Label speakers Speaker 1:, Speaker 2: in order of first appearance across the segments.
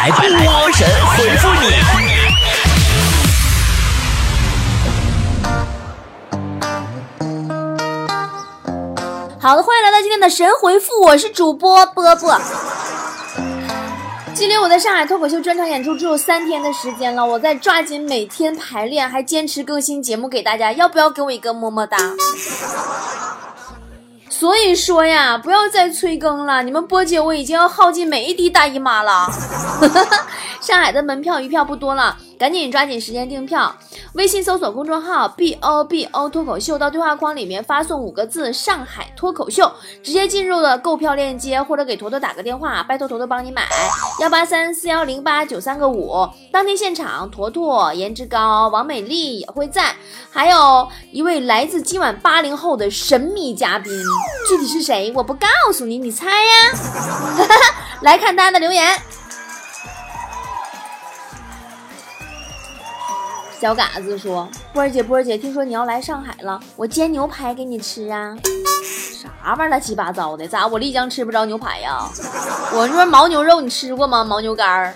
Speaker 1: 来，波神回复你。
Speaker 2: 好的，欢迎来到今天的神回复，我是主播波波。距离我在上海脱口秀专场演出只有三天的时间了，我在抓紧每天排练，还坚持更新节目给大家，要不要给我一个么么哒？所以说呀，不要再催更了，你们波姐我已经要耗尽每一滴大姨妈了。上海的门票余票不多了，赶紧抓紧时间订票。微信搜索公众号 b o b o 脱口秀，到对话框里面发送五个字“上海脱口秀”，直接进入了购票链接，或者给坨坨打个电话，拜托坨坨帮你买幺八三四幺零八九三个五。当天现场，坨坨、颜值高、王美丽也会在，还有一位来自今晚八零后的神秘嘉宾，具体是谁我不告诉你，你猜呀？来看大家的留言。小嘎子说：“波儿姐，波儿姐，听说你要来上海了，我煎牛排给你吃啊！啥玩意儿乱七八糟的？咋我丽江吃不着牛排呀？我说牦牛肉你吃过吗？牦牛肝儿，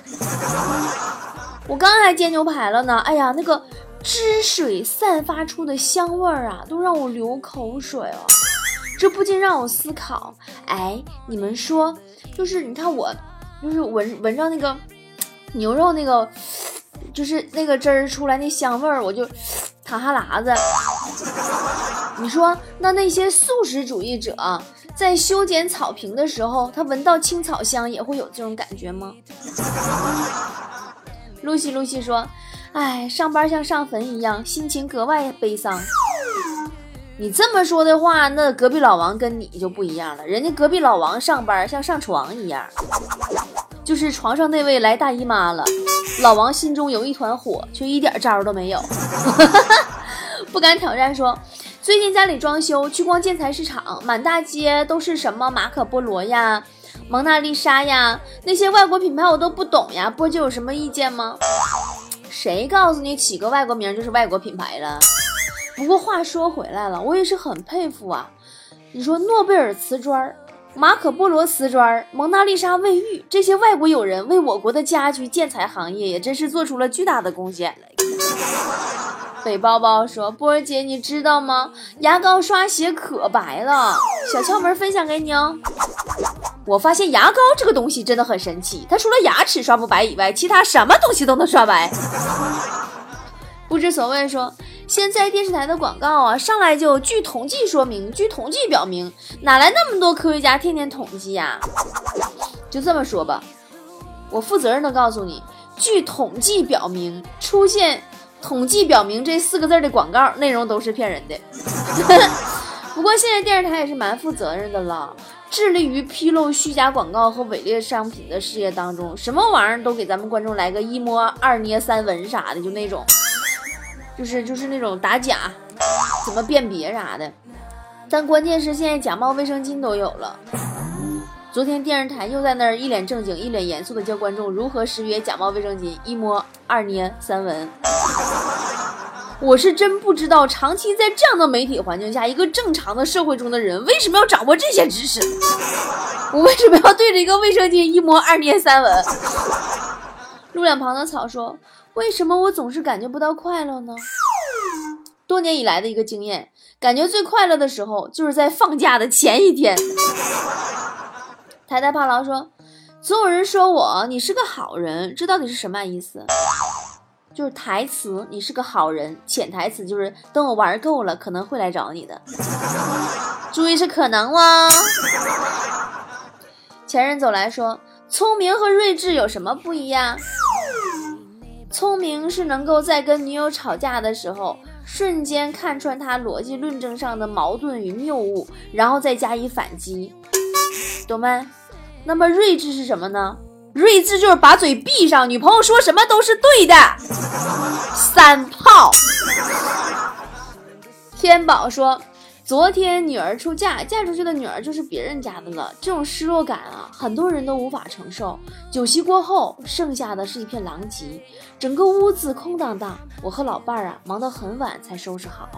Speaker 2: 我刚还煎牛排了呢。哎呀，那个汁水散发出的香味儿啊，都让我流口水了。这不禁让我思考：哎，你们说，就是你看我，就是闻闻着那个牛肉那个。”就是那个汁儿出来那香味儿，我就淌哈喇子。你说那那些素食主义者在修剪草坪的时候，他闻到青草香也会有这种感觉吗？露西露西说：“哎，上班像上坟一样，心情格外悲伤。”你这么说的话，那隔壁老王跟你就不一样了。人家隔壁老王上班像上床一样。就是床上那位来大姨妈了，老王心中有一团火，却一点招都没有，不敢挑战。说最近家里装修，去逛建材市场，满大街都是什么马可波罗呀、蒙娜丽莎呀，那些外国品牌我都不懂呀。波姐有什么意见吗？谁告诉你起个外国名就是外国品牌了？不过话说回来了，我也是很佩服啊。你说诺贝尔瓷砖。马可波罗瓷砖、蒙娜丽莎卫浴，这些外国友人为我国的家居建材行业也真是做出了巨大的贡献。北包包说：“波儿姐，你知道吗？牙膏刷鞋可白了，小窍门分享给你哦。我发现牙膏这个东西真的很神奇，它除了牙齿刷不白以外，其他什么东西都能刷白。”不知所谓说。现在电视台的广告啊，上来就据统计说明，据统计表明，哪来那么多科学家天天统计呀？就这么说吧，我负责任的告诉你，据统计表明，出现“统计表明”这四个字的广告内容都是骗人的。不过现在电视台也是蛮负责任的了，致力于披露虚假广告和伪劣商品的事业当中，什么玩意儿都给咱们观众来个一摸二捏三闻啥的，就那种。就是就是那种打假，怎么辨别啥的，但关键是现在假冒卫生巾都有了。昨天电视台又在那儿一脸正经、一脸严肃的教观众如何识别假冒卫生巾，一摸、二捏、三闻。我是真不知道，长期在这样的媒体环境下，一个正常的社会中的人为什么要掌握这些知识？我为什么要对着一个卫生巾一摸、二捏、三闻？路两旁的草说。为什么我总是感觉不到快乐呢？多年以来的一个经验，感觉最快乐的时候就是在放假的前一天。台台帕劳说：“总有人说我你是个好人，这到底是什么意思？”就是台词，你是个好人；潜台词就是等我玩够了，可能会来找你的。注意是可能哦。前任走来说：“聪明和睿智有什么不一样？”聪明是能够在跟女友吵架的时候，瞬间看穿她逻辑论证上的矛盾与谬误，然后再加以反击，懂没？那么睿智是什么呢？睿智就是把嘴闭上，女朋友说什么都是对的。三炮。天宝说。昨天女儿出嫁，嫁出去的女儿就是别人家的了，这种失落感啊，很多人都无法承受。酒席过后，剩下的是一片狼藉，整个屋子空荡荡。我和老伴儿啊，忙到很晚才收拾好。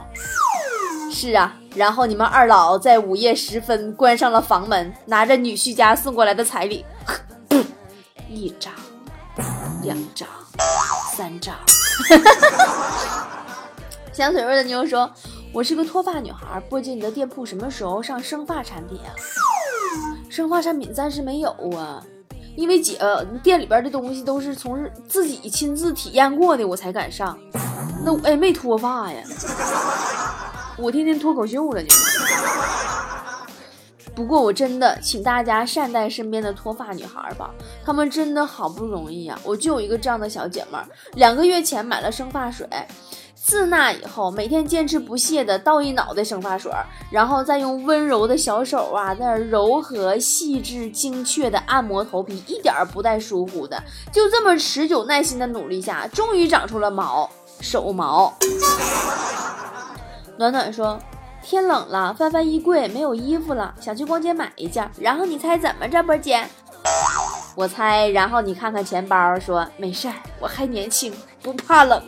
Speaker 2: 是啊，然后你们二老在午夜时分关上了房门，拿着女婿家送过来的彩礼，一张、两张，三张。香水味的妞说：“我是个脱发女孩，波姐，你的店铺什么时候上生发产品啊？生发产品暂时没有啊，因为姐店里边的东西都是从自己亲自体验过的，我才敢上。那我也没脱发呀，我天天脱口秀了就。”不过我真的请大家善待身边的脱发女孩吧，她们真的好不容易呀！我就有一个这样的小姐妹，两个月前买了生发水，自那以后每天坚持不懈的倒一脑袋生发水，然后再用温柔的小手啊，在那柔和、细致、精确的按摩头皮，一点儿不带疏忽的，就这么持久耐心的努力下，终于长出了毛，手毛。暖暖说。天冷了，翻翻衣柜没有衣服了，想去逛街买一件。然后你猜怎么着，波姐？我猜，然后你看看钱包，说没事儿，我还年轻，不怕冷。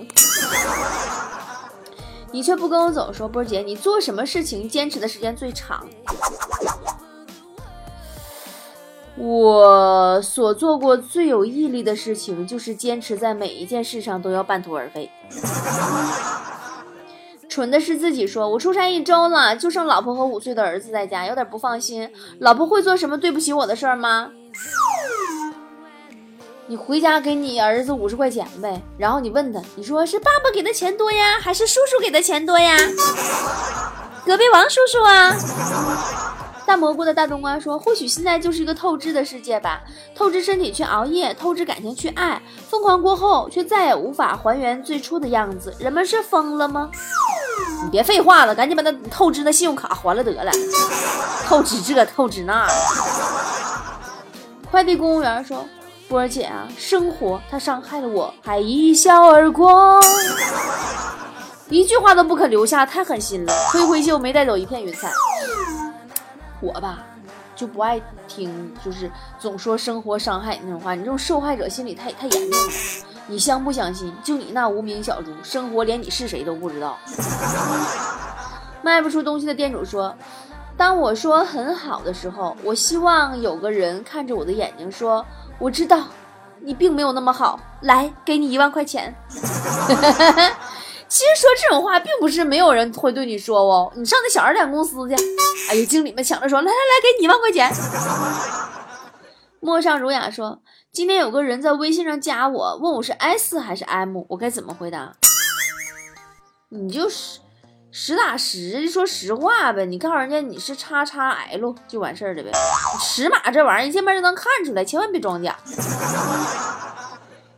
Speaker 2: 你却不跟我走，说波姐，你做什么事情坚持的时间最长？我所做过最有毅力的事情，就是坚持在每一件事上都要半途而废。蠢的是自己说，我出差一周了，就剩老婆和五岁的儿子在家，有点不放心。老婆会做什么对不起我的事儿吗？你回家给你儿子五十块钱呗，然后你问他，你说是爸爸给的钱多呀，还是叔叔给的钱多呀？隔壁王叔叔啊。大蘑菇的大冬瓜说，或许现在就是一个透支的世界吧，透支身体去熬夜，透支感情去爱，疯狂过后却再也无法还原最初的样子，人们是疯了吗？你别废话了，赶紧把那透支的信用卡还了得了。透支这，透支那。快递公务员说：“波儿姐啊，生活它伤害了我，还一笑而过，一句话都不肯留下，太狠心了。挥挥袖，没带走一片云彩。我吧，就不爱听，就是总说生活伤害你那种话，你这种受害者心理太太严重了。”你相不相信？就你那无名小卒，生活连你是谁都不知道。卖不出东西的店主说：“当我说很好的时候，我希望有个人看着我的眼睛说，我知道你并没有那么好。来，给你一万块钱。”其实说这种话，并不是没有人会对你说哦。你上那小二点公司去，哎呀，经理们抢着说：“来来来，给你一万块钱。”陌上儒雅说。今天有个人在微信上加我，问我是 S 还是 M，我该怎么回答？你就是实打实说实话呗，你告诉人家你是叉叉 L 就完事儿了呗。尺码这玩意儿一见面就能看出来，千万别装假。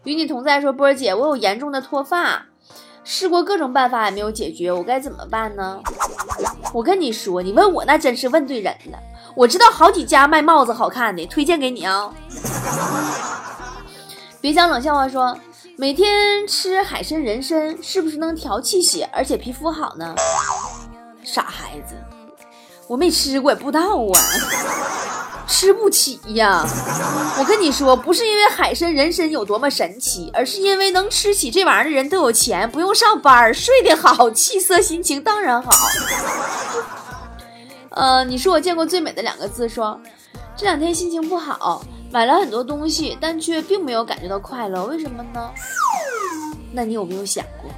Speaker 2: 与你同在说波儿姐，我有严重的脱发，试过各种办法也没有解决，我该怎么办呢？我跟你说，你问我那真是问对人了。我知道好几家卖帽子好看的，推荐给你啊。别讲冷笑话，说每天吃海参、人参是不是能调气血，而且皮肤好呢？傻孩子，我没吃过，也不知道啊，吃不起呀。我跟你说，不是因为海参、人参有多么神奇，而是因为能吃起这玩意儿的人都有钱，不用上班，睡得好，气色心情当然好。呃，你是我见过最美的两个字。说这两天心情不好，买了很多东西，但却并没有感觉到快乐，为什么呢？那你有没有想过，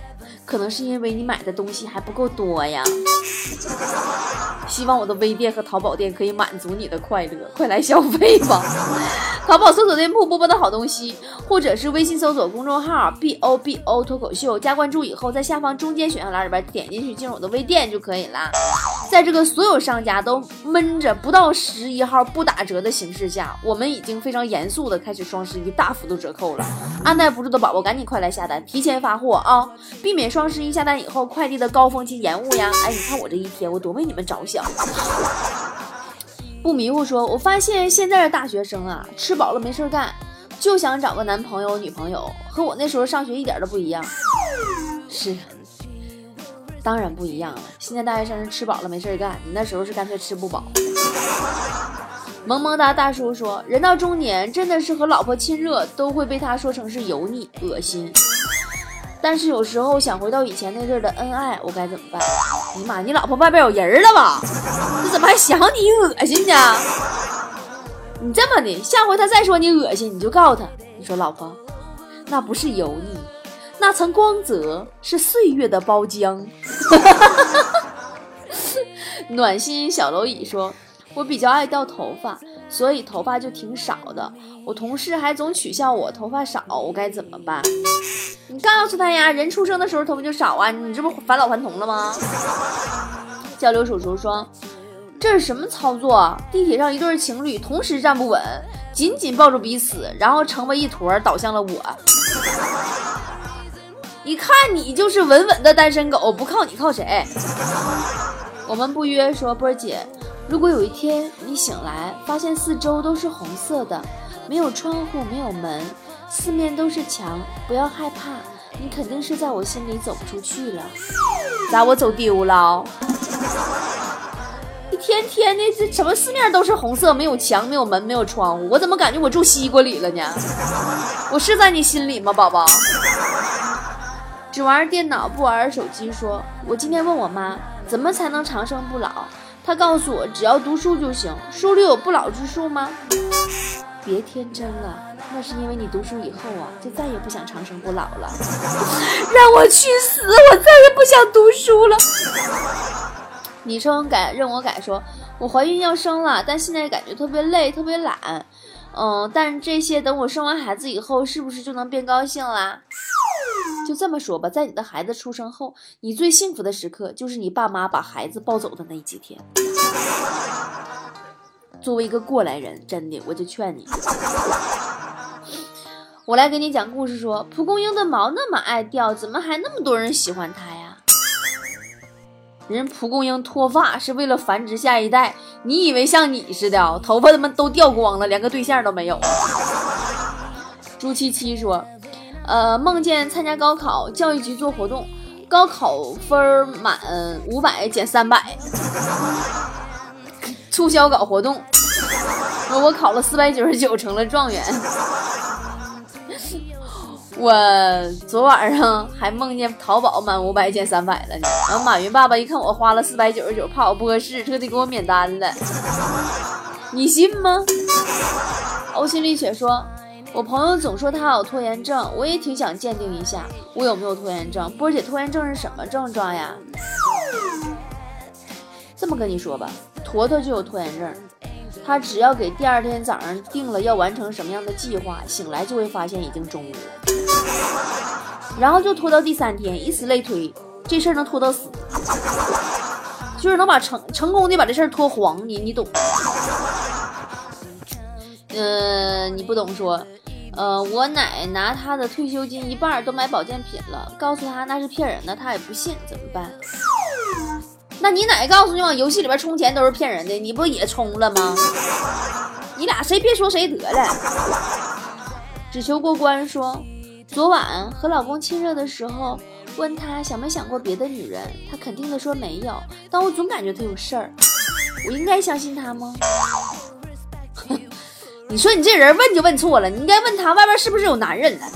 Speaker 2: 可能是因为你买的东西还不够多呀？希望我的微店和淘宝店可以满足你的快乐，快来消费吧！淘宝搜索店铺“波波的好东西”，或者是微信搜索公众号 “b o b o 脱口秀”，加关注以后，在下方中间选项栏里边点进去进入我的微店就可以了。在这个所有商家都闷着不到十一号不打折的形势下，我们已经非常严肃的开始双十一大幅度折扣了。按耐不住的宝宝赶紧快来下单，提前发货啊，避免双十一下单以后快递的高峰期延误呀！哎，你看我这一天我多为你们着想。不迷糊说，我发现现在的大学生啊，吃饱了没事干，就想找个男朋友女朋友，和我那时候上学一点都不一样。是。当然不一样了，现在大学生是吃饱了没事干，你那时候是干脆吃不饱。萌萌哒大叔说，人到中年真的是和老婆亲热都会被他说成是油腻、恶心。但是有时候想回到以前那阵的恩爱，我该怎么办？你妈，你老婆外边有人了吧？你怎么还想你恶心呢？你这么的，下回他再说你恶心，你就告诉他，你说老婆，那不是油腻，那层光泽是岁月的包浆。暖心小蝼蚁说：“我比较爱掉头发，所以头发就挺少的。我同事还总取笑我头发少，我该怎么办？你告诉他呀，人出生的时候头发就少啊，你这不返老还童了吗？”交流叔叔说：“这是什么操作？地铁上一对情侣同时站不稳，紧紧抱住彼此，然后成为一坨倒向了我。一看你就是稳稳的单身狗，不靠你靠谁？”我们不约说，波儿姐，如果有一天你醒来，发现四周都是红色的，没有窗户，没有门，四面都是墙，不要害怕，你肯定是在我心里走不出去了。咋我走丢了？一天天的，这什么四面都是红色，没有墙，没有门，没有窗户，我怎么感觉我住西瓜里了呢？我是在你心里吗，宝宝？只玩电脑不玩手机，说我今天问我妈。怎么才能长生不老？她告诉我，只要读书就行。书里有不老之术吗？别天真了，那是因为你读书以后啊，就再也不想长生不老了。让我去死！我再也不想读书了。你生改任我改说，我怀孕要生了，但现在感觉特别累，特别懒。嗯，但这些等我生完孩子以后，是不是就能变高兴啦？就这么说吧，在你的孩子出生后，你最幸福的时刻就是你爸妈把孩子抱走的那几天。作为一个过来人，真的，我就劝你，我来给你讲故事。说蒲公英的毛那么爱掉，怎么还那么多人喜欢它呀？人蒲公英脱发是为了繁殖下一代，你以为像你似的，头发他妈都掉光了，连个对象都没有？朱七七说。呃，梦见参加高考，教育局做活动，高考分满五百减三百，促销搞活动，我考了四百九十九，成了状元。我昨晚上还梦见淘宝满五百减三百了呢，然后马云爸爸一看我花了四百九十九，怕我不合适，特地给我免单了。你信吗？呕心沥血说。我朋友总说他有拖延症，我也挺想鉴定一下我有没有拖延症。波姐，拖延症是什么症状呀？这么跟你说吧，坨坨就有拖延症，他只要给第二天早上定了要完成什么样的计划，醒来就会发现已经中午了，然后就拖到第三天，以此类推，这事儿能拖到死，就是能把成成功的把这事儿拖黄，你你懂？嗯，你不懂说。呃，我奶拿她的退休金一半都买保健品了，告诉她那是骗人的，她也不信，怎么办？那你奶告诉你往游戏里边充钱都是骗人的，你不也充了吗？你俩谁别说谁得了。只求过关说，昨晚和老公亲热的时候，问他想没想过别的女人，他肯定的说没有，但我总感觉他有事儿，我应该相信他吗？你说你这人问就问错了，你应该问他外边是不是有男人了。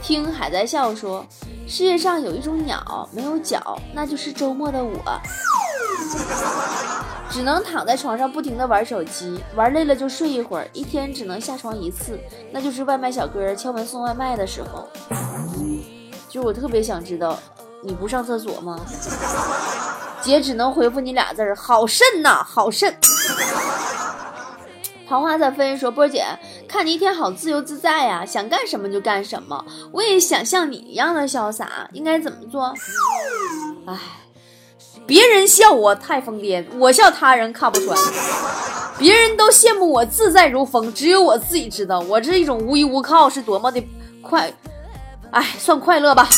Speaker 2: 听海在笑说，世界上有一种鸟没有脚，那就是周末的我，只能躺在床上不停的玩手机，玩累了就睡一会儿，一天只能下床一次，那就是外卖小哥敲门送外卖的时候。就我特别想知道，你不上厕所吗？姐只能回复你俩字儿：好肾呐，好肾。桃花在飞说：“波姐，看你一天好自由自在呀，想干什么就干什么。我也想像你一样的潇洒，应该怎么做？哎，别人笑我太疯癫，我笑他人看不穿。别人都羡慕我自在如风，只有我自己知道，我这一种无依无靠是多么的快。哎，算快乐吧。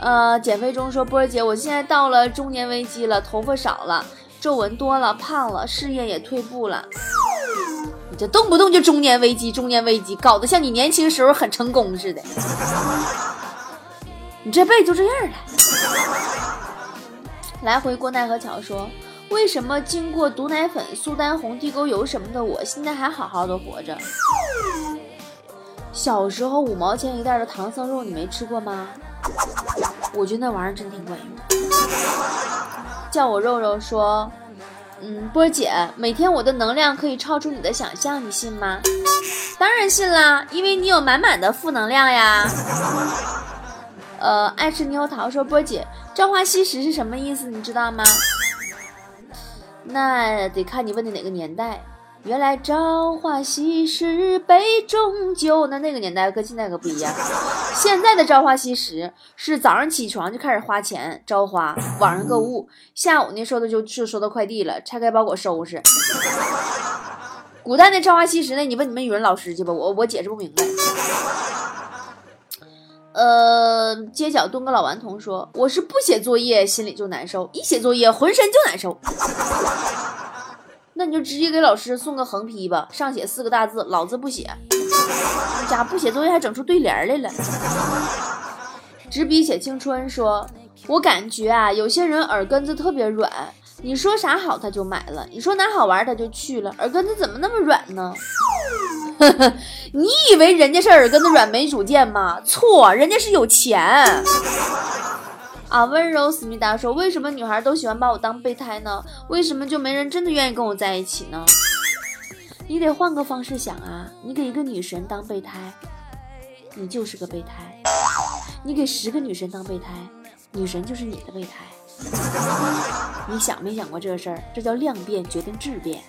Speaker 2: 呃，减肥中说，波姐，我现在到了中年危机了，头发少了。”皱纹多了，胖了，事业也退步了。你这动不动就中年危机，中年危机，搞得像你年轻时候很成功似的。你这辈子就这样了。来回过奈何桥说，为什么经过毒奶粉、苏丹红、地沟油什么的，我现在还好好的活着？小时候五毛钱一袋的唐僧肉，你没吃过吗？我觉得那玩意儿真挺管用。叫我肉肉说，嗯，波姐，每天我的能量可以超出你的想象，你信吗？当然信啦，因为你有满满的负能量呀。呃，爱吃猕猴桃说，波姐，朝花夕拾是什么意思？你知道吗？那得看你问的哪个年代。原来朝花夕拾杯中酒，那那个年代跟现在可不一样。现在的朝花夕拾是早上起床就开始花钱朝花，网上购物，下午呢收的就就收到快递了，拆开包裹收拾。古代那朝花夕拾呢？你问你们语文老师去吧，我我解释不明白。呃，街角蹲个老顽童说：“我是不写作业心里就难受，一写作业浑身就难受。”那你就直接给老师送个横批吧，上写四个大字：“老子不写。”家不写作业还整出对联来了。执笔写青春说：“我感觉啊，有些人耳根子特别软，你说啥好他就买了，你说哪好玩他就去了，耳根子怎么那么软呢？” 你以为人家是耳根子软没主见吗？错，人家是有钱。啊，温柔思密达说：“为什么女孩都喜欢把我当备胎呢？为什么就没人真的愿意跟我在一起呢？”你得换个方式想啊！你给一个女神当备胎，你就是个备胎；你给十个女神当备胎，女神就是你的备胎。你想没想过这事儿？这叫量变决定质变。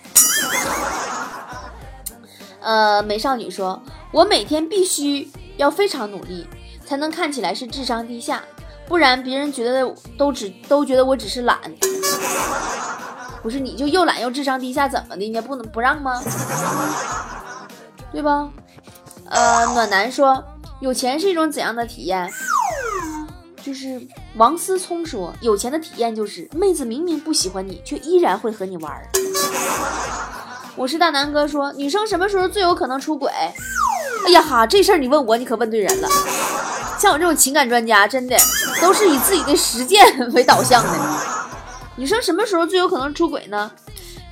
Speaker 2: 呃，美少女说：“我每天必须要非常努力，才能看起来是智商低下，不然别人觉得都只都觉得我只是懒。不是你就又懒又智商低下，怎么的？你不能不让吗？对吧？”呃，暖男说：“有钱是一种怎样的体验？”就是王思聪说：“有钱的体验就是妹子明明不喜欢你，却依然会和你玩。”我是大南哥说，女生什么时候最有可能出轨？哎呀哈，这事儿你问我，你可问对人了。像我这种情感专家，真的都是以自己的实践为导向的。女生什么时候最有可能出轨呢？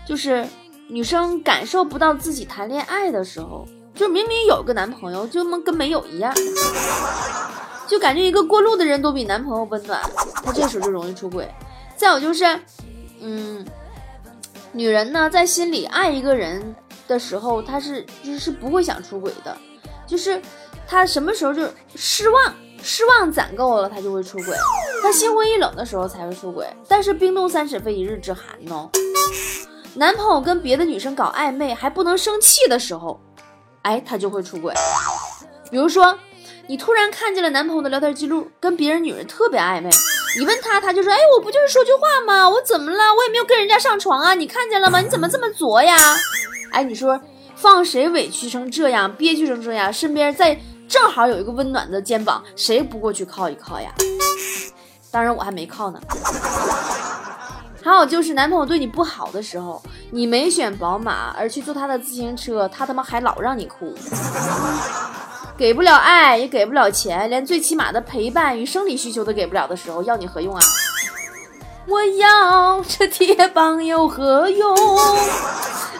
Speaker 2: 就是女生感受不到自己谈恋爱的时候，就明明有个男朋友，就跟没有一样，就感觉一个过路的人都比男朋友温暖，她这时候就容易出轨。再有就是，嗯。女人呢，在心里爱一个人的时候，她是就是不会想出轨的，就是她什么时候就失望，失望攒够了，他就会出轨。他心灰意冷的时候才会出轨。但是冰冻三尺非一日之寒呢。男朋友跟别的女生搞暧昧还不能生气的时候，哎，他就会出轨。比如说，你突然看见了男朋友的聊天记录，跟别人女人特别暧昧。你问他，他就说：“哎，我不就是说句话吗？我怎么了？我也没有跟人家上床啊！你看见了吗？你怎么这么作呀？哎，你说放谁委屈成这样，憋屈成这样？身边再正好有一个温暖的肩膀，谁不过去靠一靠呀？当然我还没靠呢。还有就是男朋友对你不好的时候，你没选宝马而去坐他的自行车，他他妈还老让你哭。”给不了爱，也给不了钱，连最起码的陪伴与生理需求都给不了的时候，要你何用啊？我要这铁棒有何用？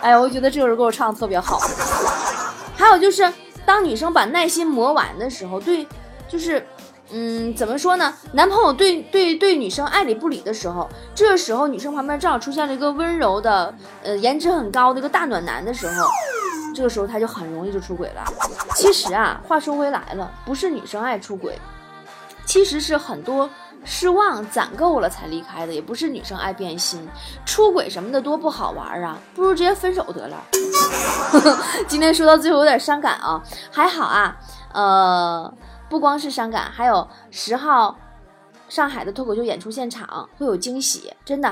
Speaker 2: 哎，我觉得这首歌我唱的特别好。还有就是，当女生把耐心磨完的时候，对，就是，嗯，怎么说呢？男朋友对对对女生爱理不理的时候，这时候女生旁边正好出现了一个温柔的，呃，颜值很高的一个大暖男的时候。这个时候他就很容易就出轨了。其实啊，话说回来了，不是女生爱出轨，其实是很多失望攒够了才离开的，也不是女生爱变心，出轨什么的多不好玩啊，不如直接分手得了。今天说到最后有点伤感啊，还好啊，呃，不光是伤感，还有十号上海的脱口秀演出现场会有惊喜，真的，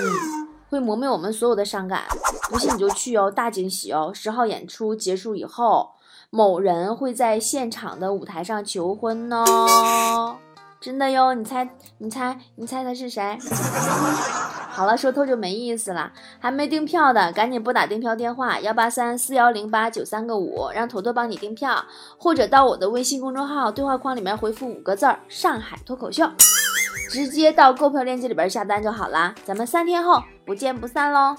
Speaker 2: 嗯。会磨灭我们所有的伤感，不信你就去哦，大惊喜哦！十号演出结束以后，某人会在现场的舞台上求婚哦，真的哟！你猜，你猜，你猜他是谁？好了，说透就没意思了。还没订票的，赶紧拨打订票电话幺八三四幺零八九三个五，让坨坨帮你订票，或者到我的微信公众号对话框里面回复五个字儿“上海脱口秀”。直接到购票链接里边下单就好啦，咱们三天后不见不散喽。